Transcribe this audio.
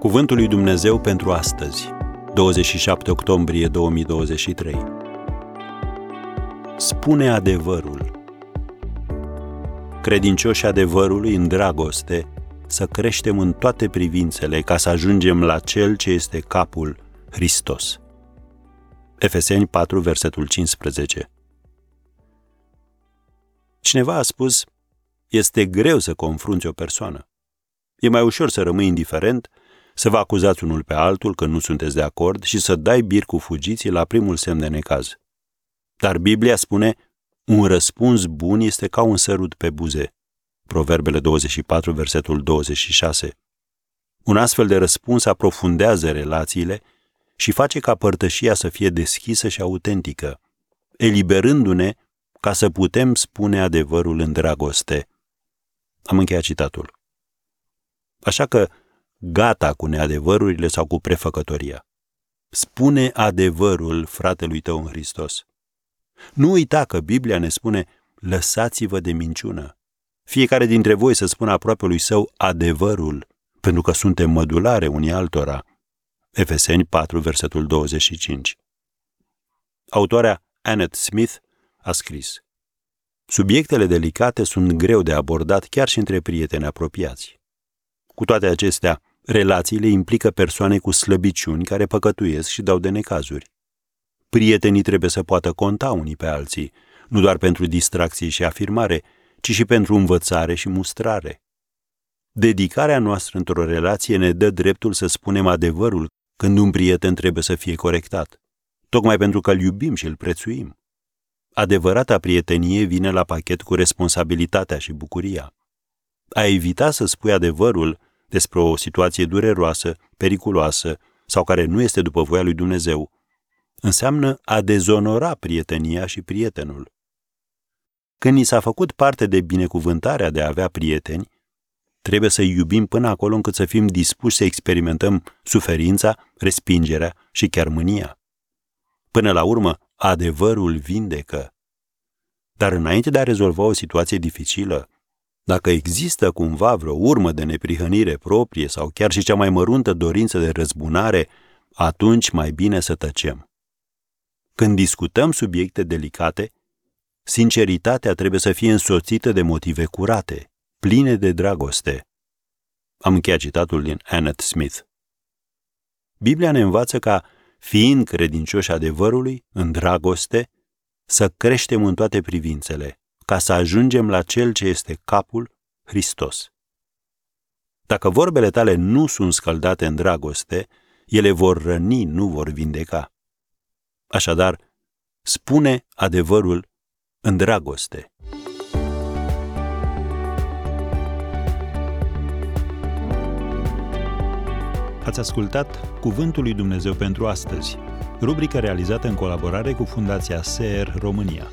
Cuvântul lui Dumnezeu pentru astăzi, 27 octombrie 2023. Spune adevărul. Credincioși adevărului în dragoste, să creștem în toate privințele ca să ajungem la Cel ce este capul, Hristos. Efeseni 4, versetul 15. Cineva a spus, este greu să confrunți o persoană. E mai ușor să rămâi indiferent, să vă acuzați unul pe altul că nu sunteți de acord și să dai bir cu fugiții la primul semn de necaz. Dar Biblia spune, un răspuns bun este ca un sărut pe buze. Proverbele 24, versetul 26. Un astfel de răspuns aprofundează relațiile și face ca părtășia să fie deschisă și autentică, eliberându-ne ca să putem spune adevărul în dragoste. Am încheiat citatul. Așa că gata cu neadevărurile sau cu prefăcătoria. Spune adevărul fratelui tău în Hristos. Nu uita că Biblia ne spune, lăsați-vă de minciună. Fiecare dintre voi să spună lui său adevărul, pentru că suntem mădulare unii altora. Efeseni 4, versetul 25. Autoarea Annette Smith a scris Subiectele delicate sunt greu de abordat chiar și între prieteni apropiați. Cu toate acestea, relațiile implică persoane cu slăbiciuni care păcătuiesc și dau de necazuri. Prietenii trebuie să poată conta unii pe alții, nu doar pentru distracție și afirmare, ci și pentru învățare și mustrare. Dedicarea noastră într-o relație ne dă dreptul să spunem adevărul când un prieten trebuie să fie corectat, tocmai pentru că îl iubim și îl prețuim. Adevărata prietenie vine la pachet cu responsabilitatea și bucuria. A evita să spui adevărul despre o situație dureroasă, periculoasă sau care nu este după voia lui Dumnezeu, înseamnă a dezonora prietenia și prietenul. Când ni s-a făcut parte de binecuvântarea de a avea prieteni, trebuie să iubim până acolo încât să fim dispuși să experimentăm suferința, respingerea și chiar mânia. Până la urmă, adevărul vindecă. Dar înainte de a rezolva o situație dificilă, dacă există cumva vreo urmă de neprihănire proprie sau chiar și cea mai măruntă dorință de răzbunare, atunci mai bine să tăcem. Când discutăm subiecte delicate, sinceritatea trebuie să fie însoțită de motive curate, pline de dragoste. Am încheiat citatul din Annette Smith. Biblia ne învață ca, fiind credincioși adevărului, în dragoste, să creștem în toate privințele, ca să ajungem la Cel ce este capul, Hristos. Dacă vorbele tale nu sunt scăldate în dragoste, ele vor răni, nu vor vindeca. Așadar, spune adevărul în dragoste. Ați ascultat Cuvântul lui Dumnezeu pentru astăzi, rubrica realizată în colaborare cu Fundația SER România.